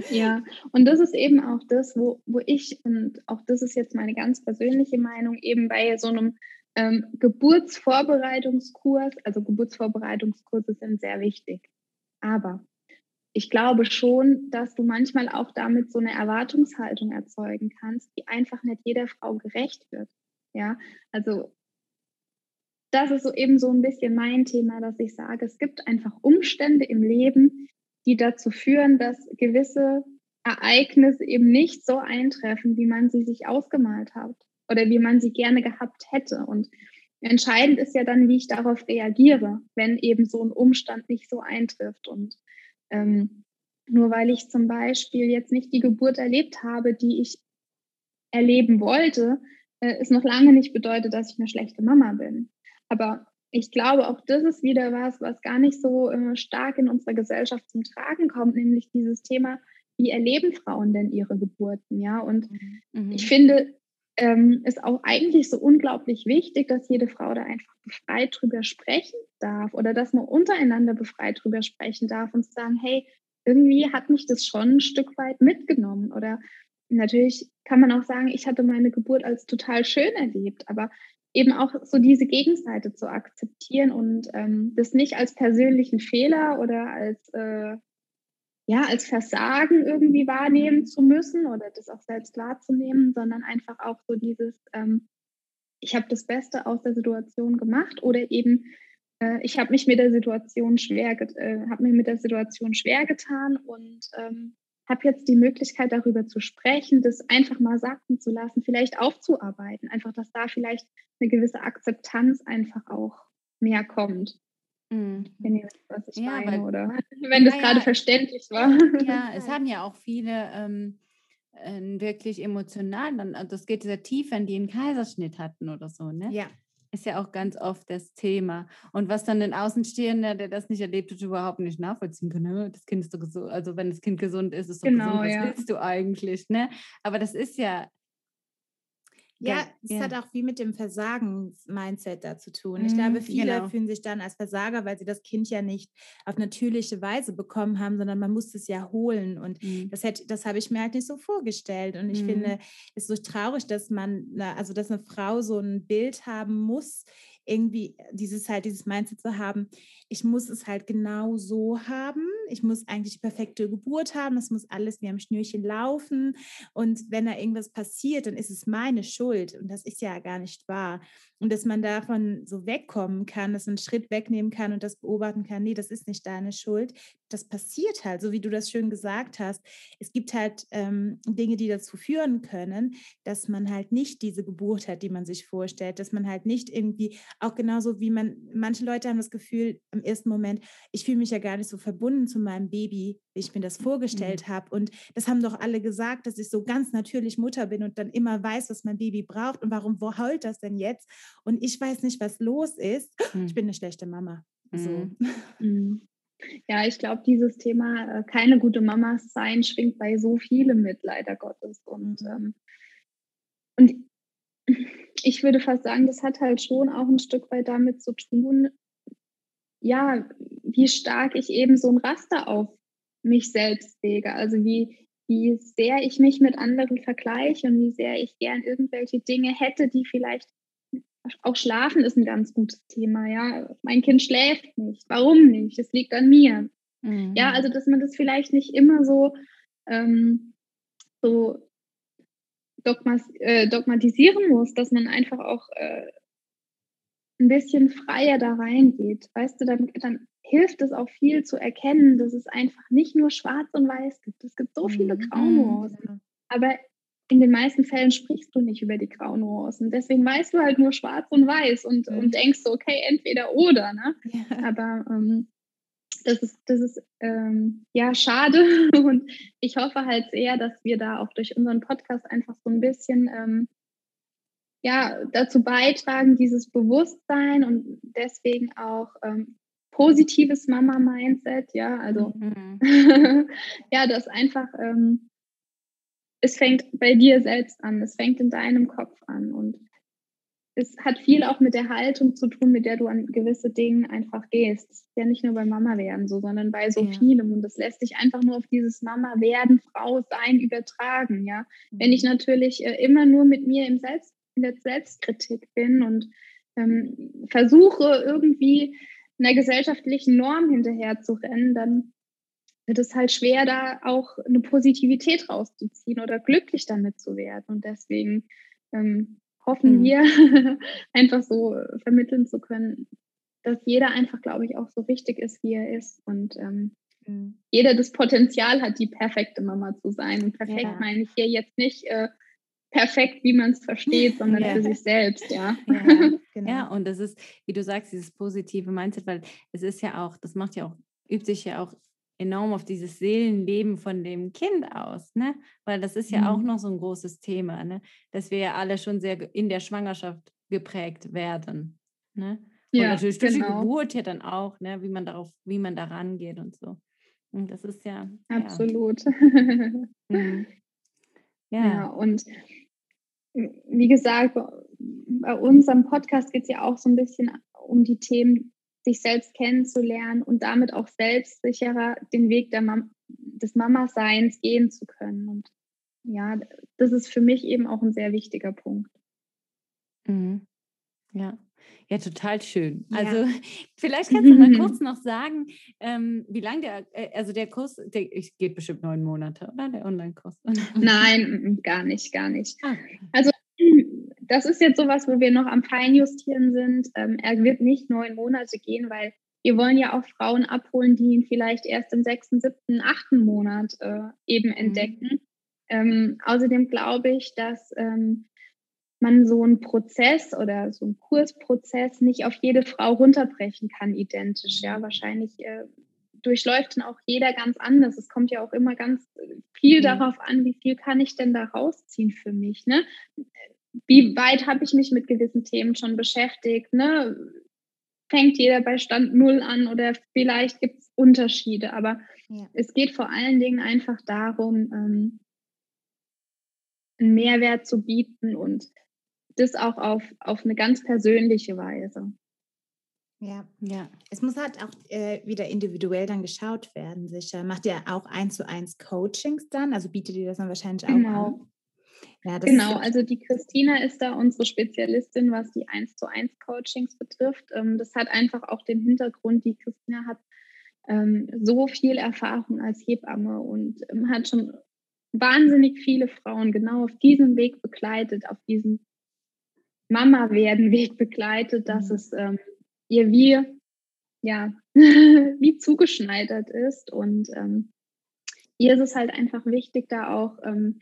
[SPEAKER 2] Ja, und das ist eben auch das, wo, wo ich, und auch das ist jetzt meine ganz persönliche Meinung, eben bei so einem ähm, Geburtsvorbereitungskurs, also Geburtsvorbereitungskurse sind sehr wichtig. Aber ich glaube schon, dass du manchmal auch damit so eine Erwartungshaltung erzeugen kannst, die einfach nicht jeder Frau gerecht wird. Ja, also das ist so eben so ein bisschen mein Thema, dass ich sage, es gibt einfach Umstände im Leben, die dazu führen, dass gewisse Ereignisse eben nicht so eintreffen, wie man sie sich ausgemalt hat oder wie man sie gerne gehabt hätte. Und entscheidend ist ja dann, wie ich darauf reagiere, wenn eben so ein Umstand nicht so eintrifft. Und ähm, nur weil ich zum Beispiel jetzt nicht die Geburt erlebt habe, die ich erleben wollte, äh, ist noch lange nicht bedeutet, dass ich eine schlechte Mama bin. Aber ich glaube, auch das ist wieder was, was gar nicht so äh, stark in unserer Gesellschaft zum Tragen kommt, nämlich dieses Thema, wie erleben Frauen denn ihre Geburten, ja? Und
[SPEAKER 3] Mhm.
[SPEAKER 2] ich finde, ähm, ist auch eigentlich so unglaublich wichtig, dass jede Frau da einfach befreit drüber sprechen darf oder dass man untereinander befreit drüber sprechen darf und sagen, hey, irgendwie hat mich das schon ein Stück weit mitgenommen. Oder natürlich kann man auch sagen, ich hatte meine Geburt als total schön erlebt, aber eben auch so diese Gegenseite zu akzeptieren und ähm, das nicht als persönlichen Fehler oder als äh, ja, als Versagen irgendwie wahrnehmen zu müssen oder das auch selbst wahrzunehmen, sondern einfach auch so dieses, ähm, ich habe das Beste aus der Situation gemacht oder eben ich habe mich mit der Situation schwer, äh, habe mir mit der Situation schwer getan und ähm, habe jetzt die Möglichkeit darüber zu sprechen, das einfach mal sacken zu lassen, vielleicht aufzuarbeiten, einfach, dass da vielleicht eine gewisse Akzeptanz einfach auch mehr kommt.
[SPEAKER 3] Mhm.
[SPEAKER 2] Wenn ihr wisst, was ich
[SPEAKER 3] Ja,
[SPEAKER 2] meine,
[SPEAKER 3] weil-
[SPEAKER 2] oder wenn das
[SPEAKER 3] Ja,
[SPEAKER 2] gerade verständlich war.
[SPEAKER 3] Ja, es haben ja auch viele ähm, einen wirklich emotional, dann, also das geht sehr tief, wenn die einen Kaiserschnitt hatten oder so, ne?
[SPEAKER 1] Ja.
[SPEAKER 3] Ist ja auch ganz oft das Thema. Und was dann den Außenstehender, der das nicht erlebt hat, überhaupt nicht nachvollziehen kann. ne? Das Kind ist doch gesund, also wenn das Kind gesund ist, ist doch
[SPEAKER 2] Genau,
[SPEAKER 3] gesund, was
[SPEAKER 2] ja.
[SPEAKER 3] willst du eigentlich, ne? Aber das ist ja
[SPEAKER 1] Ja, es
[SPEAKER 3] ja.
[SPEAKER 1] hat auch viel mit dem Versagens-Mindset da zu tun. Ich glaube,
[SPEAKER 3] Mhm,
[SPEAKER 1] viele
[SPEAKER 3] genau.
[SPEAKER 1] fühlen sich dann als Versager, weil sie das Kind ja nicht auf natürliche Weise bekommen haben, sondern man muss es ja holen. Und
[SPEAKER 3] Mhm.
[SPEAKER 1] das, hätte- das habe ich mir halt nicht so vorgestellt. Und ich
[SPEAKER 3] Mhm.
[SPEAKER 1] finde es so traurig, dass man, also dass eine Frau so ein Bild haben muss, irgendwie dieses halt, dieses Mindset zu haben, ich muss es halt genau so haben. Ich muss eigentlich die perfekte Geburt haben. Das muss alles wie am Schnürchen laufen. Und wenn da irgendwas passiert, dann ist es meine Schuld. Und das ist ja gar nicht wahr. Und dass man davon so wegkommen kann, dass man einen Schritt wegnehmen kann und das beobachten kann, nee, das ist nicht deine Schuld. Das passiert halt, so wie du das schön gesagt hast. Es gibt halt ähm, Dinge, die dazu führen können, dass man halt nicht diese Geburt hat, die man sich vorstellt, dass man halt nicht irgendwie, auch genauso wie man, manche Leute haben das Gefühl im ersten Moment, ich fühle mich ja gar nicht so verbunden zu meinem Baby, wie ich mir das vorgestellt habe. Und das haben doch alle gesagt, dass ich so ganz natürlich Mutter bin und dann immer weiß, was mein Baby braucht und warum wo heult das denn jetzt? Und ich weiß nicht, was los ist. Ich
[SPEAKER 3] Mhm.
[SPEAKER 1] bin eine schlechte Mama. So.
[SPEAKER 3] Mhm.
[SPEAKER 2] Mhm. Ja, ich glaube, dieses Thema äh, keine gute Mama sein schwingt bei so vielem mit, leider Gottes. Und, ähm, und ich würde fast sagen, das hat halt schon auch ein Stück weit damit zu tun, ja, wie stark ich eben so ein Raster auf mich selbst lege. Also wie, wie sehr ich mich mit anderen vergleiche und wie sehr ich gern irgendwelche Dinge hätte, die vielleicht auch Schlafen ist ein ganz gutes Thema, ja. Mein Kind schläft nicht. Warum nicht? Es liegt an mir. Mhm. Ja, also dass man das vielleicht nicht immer so, ähm, so dogmas, äh, dogmatisieren muss, dass man einfach auch äh, ein bisschen freier da reingeht. Weißt du, dann, dann hilft es auch viel zu erkennen, dass es einfach nicht nur schwarz und weiß gibt. Es gibt so viele mhm. Graunuancen. Aber in den meisten Fällen sprichst du nicht über die Graunuancen. Deswegen weißt du halt nur schwarz und weiß und, mhm. und denkst so, okay, entweder oder. Ne? Ja. Aber ähm, das ist, das ist ähm, ja schade und ich hoffe halt sehr, dass wir da auch durch unseren Podcast einfach so ein bisschen ähm, ja, dazu beitragen, dieses Bewusstsein und deswegen auch ähm, positives Mama-Mindset, ja, also mhm. ja, das einfach, ähm, es fängt bei dir selbst an, es fängt in deinem Kopf an und es hat viel auch mit der Haltung zu tun, mit der du an gewisse Dinge einfach gehst. Das ist ja nicht nur bei Mama werden so, sondern bei so ja. vielem. Und das lässt sich einfach nur auf dieses Mama werden, Frau sein übertragen. Ja, wenn ich mhm. natürlich äh, immer nur mit mir im Selbst in der Selbstkritik bin und ähm, versuche irgendwie einer gesellschaftlichen Norm hinterher zu rennen, dann wird es halt schwer, da auch eine Positivität rauszuziehen oder glücklich damit zu werden. Und deswegen ähm, hoffen mhm. wir einfach so vermitteln zu können, dass jeder einfach, glaube ich, auch so richtig ist, wie er ist und ähm, mhm. jeder das Potenzial hat, die perfekte Mama zu sein. Und perfekt ja. meine ich hier jetzt nicht äh, perfekt, wie man es versteht, sondern ja. für sich selbst, ja. Ja,
[SPEAKER 3] genau. ja, und das ist, wie du sagst, dieses positive Mindset, weil es ist ja auch, das macht ja auch, übt sich ja auch enorm auf dieses Seelenleben von dem Kind aus, ne? Weil das ist ja mhm. auch noch so ein großes Thema, ne? Dass wir ja alle schon sehr in der Schwangerschaft geprägt werden, ne? Und ja, natürlich durch genau. die Geburt ja dann auch, ne? Wie man darauf, wie man da rangeht und so. Und das ist ja.
[SPEAKER 2] Absolut. Ja. mhm. ja. ja, und wie gesagt, bei unserem Podcast geht es ja auch so ein bisschen um die Themen, sich selbst kennenzulernen und damit auch selbstsicherer den Weg der Mam des Mama-Seins gehen zu können. Und ja, das ist für mich eben auch ein sehr wichtiger Punkt.
[SPEAKER 3] Mhm. Ja. Ja, total schön. Ja. Also vielleicht kannst du mal kurz noch sagen, ähm, wie lange der, äh, also der Kurs, der geht bestimmt neun Monate, oder der Online-Kurs?
[SPEAKER 2] Nein, gar nicht, gar nicht. Ah. Also das ist jetzt sowas, wo wir noch am Feinjustieren sind. Ähm, er wird nicht neun Monate gehen, weil wir wollen ja auch Frauen abholen, die ihn vielleicht erst im sechsten, siebten, achten Monat äh, eben mhm. entdecken. Mhm. Ähm, außerdem glaube ich, dass ähm, man so einen Prozess oder so einen Kursprozess nicht auf jede Frau runterbrechen kann, identisch. Ja, wahrscheinlich äh, durchläuft dann auch jeder ganz anders. Es kommt ja auch immer ganz viel mhm. darauf an, wie viel kann ich denn da rausziehen für mich. Ne? Wie weit habe ich mich mit gewissen Themen schon beschäftigt? Ne? Fängt jeder bei Stand Null an oder vielleicht gibt es Unterschiede, aber ja. es geht vor allen Dingen einfach darum, ähm, einen Mehrwert zu bieten und das auch auf, auf eine ganz persönliche Weise.
[SPEAKER 1] Ja, ja. Es muss halt auch äh, wieder individuell dann geschaut werden, sicher. Macht ihr auch eins zu eins Coachings dann? Also bietet ihr das dann wahrscheinlich auch genau. an?
[SPEAKER 2] Ja, genau, also die Christina ist da unsere Spezialistin, was die 1 zu 1 Coachings betrifft. Ähm, das hat einfach auch den Hintergrund, die Christina hat ähm, so viel Erfahrung als Hebamme und ähm, hat schon wahnsinnig viele Frauen genau auf diesem Weg begleitet, auf diesem Mama-werden-Weg begleitet, dass mhm. es ihr wie, ja, wie zugeschneidert ist. Und ihr ist es halt einfach wichtig, da auch ähm,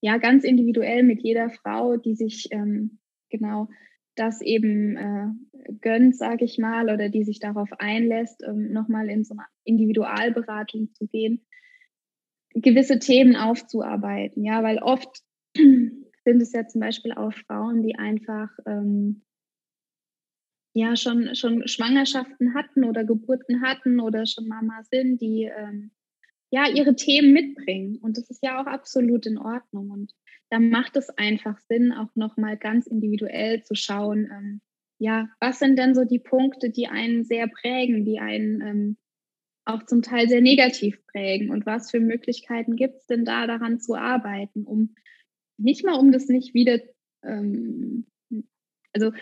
[SPEAKER 2] ja ganz individuell mit jeder Frau, die sich ähm, genau das eben äh, gönnt, sage ich mal, oder die sich darauf einlässt, ähm, nochmal in so eine Individualberatung zu gehen, gewisse Themen aufzuarbeiten. Ja, weil oft sind es ja zum Beispiel auch Frauen, die einfach ähm, ja schon, schon Schwangerschaften hatten oder Geburten hatten oder schon Mama sind, die ähm, ja ihre Themen mitbringen. Und das ist ja auch absolut in Ordnung. Und da macht es einfach Sinn, auch nochmal ganz individuell zu schauen, ähm, ja, was sind denn so die Punkte, die einen sehr prägen, die einen ähm, auch zum Teil sehr negativ prägen und was für Möglichkeiten gibt es denn da daran zu arbeiten, um nicht mal um das nicht wieder, ähm, also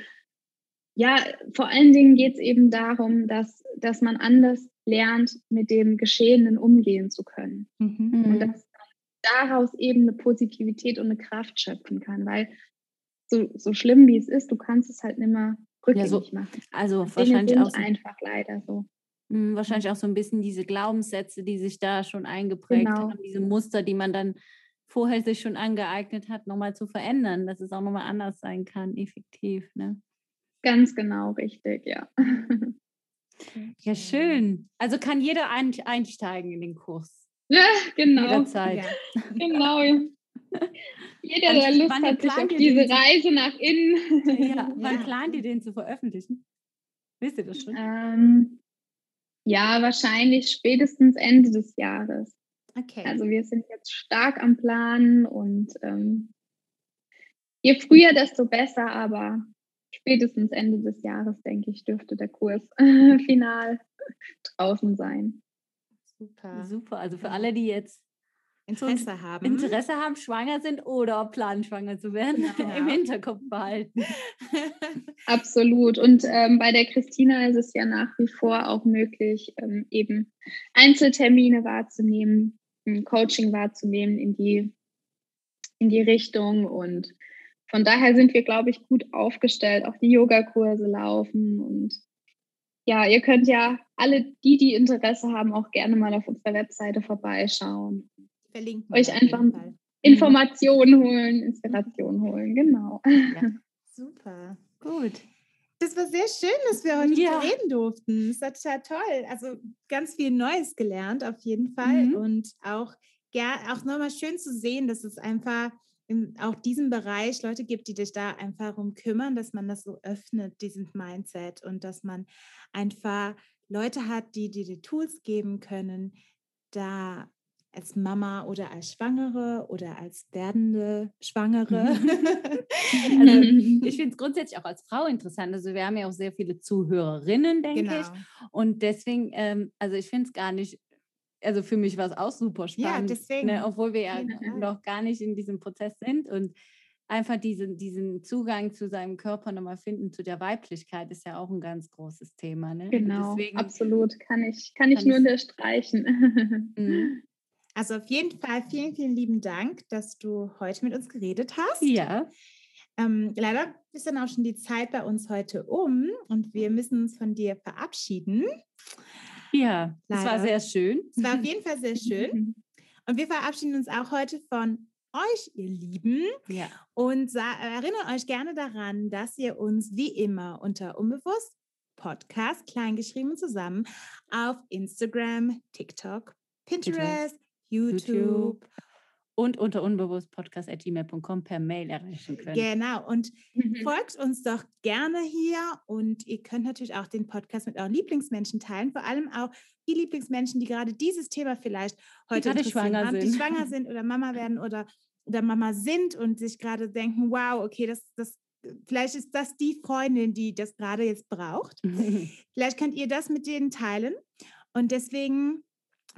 [SPEAKER 2] ja, vor allen Dingen geht es eben darum, dass, dass man anders lernt, mit dem Geschehenen umgehen zu können.
[SPEAKER 1] Mhm.
[SPEAKER 2] Und dass daraus eben eine Positivität und eine Kraft schöpfen kann, weil so, so schlimm wie es ist, du kannst es halt nicht mehr rückgängig
[SPEAKER 3] so-
[SPEAKER 2] machen.
[SPEAKER 3] Also
[SPEAKER 2] Dinge
[SPEAKER 3] wahrscheinlich
[SPEAKER 2] sind
[SPEAKER 3] auch, so,
[SPEAKER 2] einfach leider so.
[SPEAKER 3] mh, wahrscheinlich auch so ein bisschen diese Glaubenssätze, die sich da schon eingeprägt
[SPEAKER 2] Genau.
[SPEAKER 3] haben, diese Muster, die man dann vorher sich schon angeeignet hat, nochmal zu verändern, dass es auch nochmal anders sein kann, effektiv. Ne?
[SPEAKER 2] Ganz genau richtig, ja.
[SPEAKER 3] Ja, schön. Also kann jeder ein, einsteigen in den Kurs.
[SPEAKER 2] ja, genau.
[SPEAKER 3] Jederzeit.
[SPEAKER 1] Ja.
[SPEAKER 2] Genau. Jeder, der Lust
[SPEAKER 3] wann
[SPEAKER 2] hat, sich auf diese Reise nach innen.
[SPEAKER 3] Ja, wann
[SPEAKER 1] Ja.
[SPEAKER 3] plant ihr den zu veröffentlichen? Wisst ihr das schon?
[SPEAKER 2] ähm, ja, wahrscheinlich spätestens Ende des Jahres.
[SPEAKER 1] Okay.
[SPEAKER 2] Also wir sind jetzt stark am Planen und ähm, je früher, desto besser, aber spätestens Ende des Jahres, denke ich, dürfte der Kurs final draußen sein.
[SPEAKER 1] Super.
[SPEAKER 3] Super. Also für alle, die jetzt
[SPEAKER 1] Interesse haben.
[SPEAKER 3] Interesse haben, schwanger sind oder planen, schwanger zu werden,
[SPEAKER 1] Genau.
[SPEAKER 3] im Hinterkopf behalten.
[SPEAKER 2] Absolut. Und ähm, bei der Christina ist es ja nach wie vor auch möglich, ähm, eben Einzeltermine wahrzunehmen, ein Coaching wahrzunehmen in die, in die Richtung. Und von daher sind wir, glaube ich, gut aufgestellt. Auch die Yogakurse laufen. Und ja, ihr könnt ja alle die, die Interesse haben, auch gerne mal auf unserer Webseite vorbeischauen.
[SPEAKER 1] Verlinken
[SPEAKER 2] Euch einfach-. Informationen holen, Inspiration holen, genau.
[SPEAKER 1] Super.
[SPEAKER 3] Gut.
[SPEAKER 1] Das war sehr schön, dass wir heute
[SPEAKER 3] Ja.
[SPEAKER 1] reden durften. Das war total toll. Also ganz viel Neues gelernt auf jeden Fall
[SPEAKER 3] Mhm.
[SPEAKER 1] und auch, ger- auch nochmal schön zu sehen, dass es einfach in auch diesem Bereich Leute gibt, die dich da einfach um kümmern, dass man das so öffnet, diesen Mindset und dass man einfach Leute hat, die dir die Tools geben können, da als Mama oder als Schwangere oder als werdende Schwangere.
[SPEAKER 3] Also ich finde es grundsätzlich auch als Frau interessant. Also wir haben ja auch sehr viele Zuhörerinnen, denke
[SPEAKER 1] genau.
[SPEAKER 3] ich. Und deswegen, ähm, also ich finde es gar nicht, also für mich war es auch super spannend.
[SPEAKER 1] deswegen.
[SPEAKER 3] Ne, obwohl wir ja
[SPEAKER 1] Generell.
[SPEAKER 3] noch gar nicht in diesem Prozess sind und einfach diesen, diesen Zugang zu seinem Körper nochmal finden, zu der Weiblichkeit, ist ja auch ein ganz großes Thema. Ne?
[SPEAKER 2] Genau,
[SPEAKER 3] deswegen,
[SPEAKER 2] absolut. Kann ich, kann ich
[SPEAKER 3] kann
[SPEAKER 2] nur
[SPEAKER 3] ich-
[SPEAKER 2] unterstreichen.
[SPEAKER 3] Mhm.
[SPEAKER 1] Also auf jeden Fall vielen, vielen lieben Dank, dass du heute mit uns geredet hast.
[SPEAKER 3] Ja,
[SPEAKER 1] Ähm, leider ist dann auch schon die Zeit bei uns heute um und wir müssen uns von dir verabschieden.
[SPEAKER 3] Ja, das war
[SPEAKER 1] Leider.
[SPEAKER 3] sehr schön.
[SPEAKER 1] Es war auf jeden Fall sehr schön. Und wir verabschieden uns auch heute von euch, ihr Lieben,
[SPEAKER 3] Ja.
[SPEAKER 1] und sa- erinnern euch gerne daran, dass ihr uns wie immer unter Unbewusst Podcast, kleingeschrieben zusammen, auf Instagram, TikTok, Pinterest, YouTube,
[SPEAKER 3] YouTube und unter unbewusstpodcast.gmail.com per Mail erreichen können.
[SPEAKER 1] Genau. Und
[SPEAKER 2] Mhm.
[SPEAKER 1] folgt uns doch gerne hier und ihr könnt natürlich auch den Podcast mit euren Lieblingsmenschen teilen, vor allem auch die Lieblingsmenschen, die gerade dieses Thema vielleicht heute interessieren
[SPEAKER 3] schwanger
[SPEAKER 1] haben, die
[SPEAKER 3] sind.
[SPEAKER 1] schwanger sind oder Mama werden oder, oder Mama sind und sich gerade denken, wow, okay, das, das, vielleicht ist das die Freundin, die das gerade jetzt braucht. Vielleicht könnt ihr das mit denen teilen. Und deswegen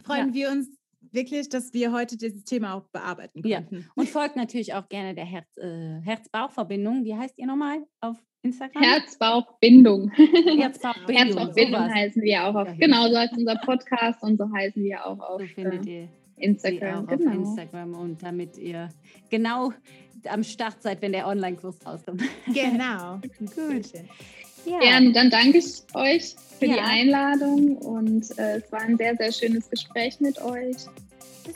[SPEAKER 1] freuen
[SPEAKER 3] Ja.
[SPEAKER 1] wir uns wirklich, dass wir heute dieses Thema auch bearbeiten
[SPEAKER 3] Ja.
[SPEAKER 1] konnten.
[SPEAKER 3] Und folgt natürlich auch gerne der Herz, äh, Herz-Bauch-Verbindung. Wie heißt ihr nochmal auf Instagram?
[SPEAKER 2] Herz-Bauch-Bindung.
[SPEAKER 3] Herzbauchbindung. Sowas.
[SPEAKER 2] heißen wir auch auf,
[SPEAKER 3] Ja,
[SPEAKER 2] genau, so heißt unser Podcast und so heißen wir auch auf
[SPEAKER 3] So findet
[SPEAKER 2] äh,
[SPEAKER 3] ihr
[SPEAKER 2] Instagram.
[SPEAKER 3] auch auf
[SPEAKER 2] Genau.
[SPEAKER 3] Instagram und damit ihr genau am Start seid, wenn der Online-Kurs rauskommt.
[SPEAKER 1] Genau.
[SPEAKER 3] Gut. Ja,
[SPEAKER 2] Gerne, dann danke ich euch für die
[SPEAKER 3] Ja.
[SPEAKER 2] Einladung und äh, es war ein sehr, sehr schönes Gespräch mit euch.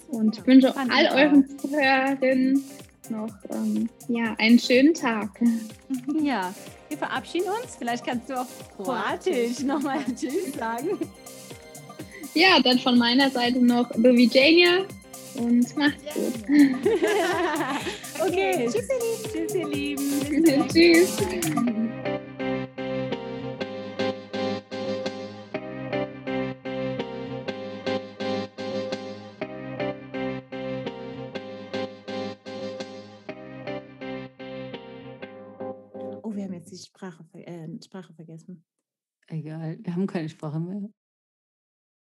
[SPEAKER 2] Und ich wünsche
[SPEAKER 3] Fand
[SPEAKER 2] all
[SPEAKER 3] auch.
[SPEAKER 2] euren Zuhörerinnen noch ähm, ja, einen schönen Tag.
[SPEAKER 3] ja, wir verabschieden uns. Vielleicht kannst du auf Kroatisch nochmal Tschüss sagen.
[SPEAKER 2] Ja, dann von meiner Seite noch Bovijania und macht's gut.
[SPEAKER 3] okay,
[SPEAKER 1] Tschüss, ihr Lieben.
[SPEAKER 3] Tschüss, ihr Lieben.
[SPEAKER 2] Tschüss.
[SPEAKER 1] Sprache, äh, Sprache vergessen.
[SPEAKER 3] Egal, wir haben keine Sprache mehr.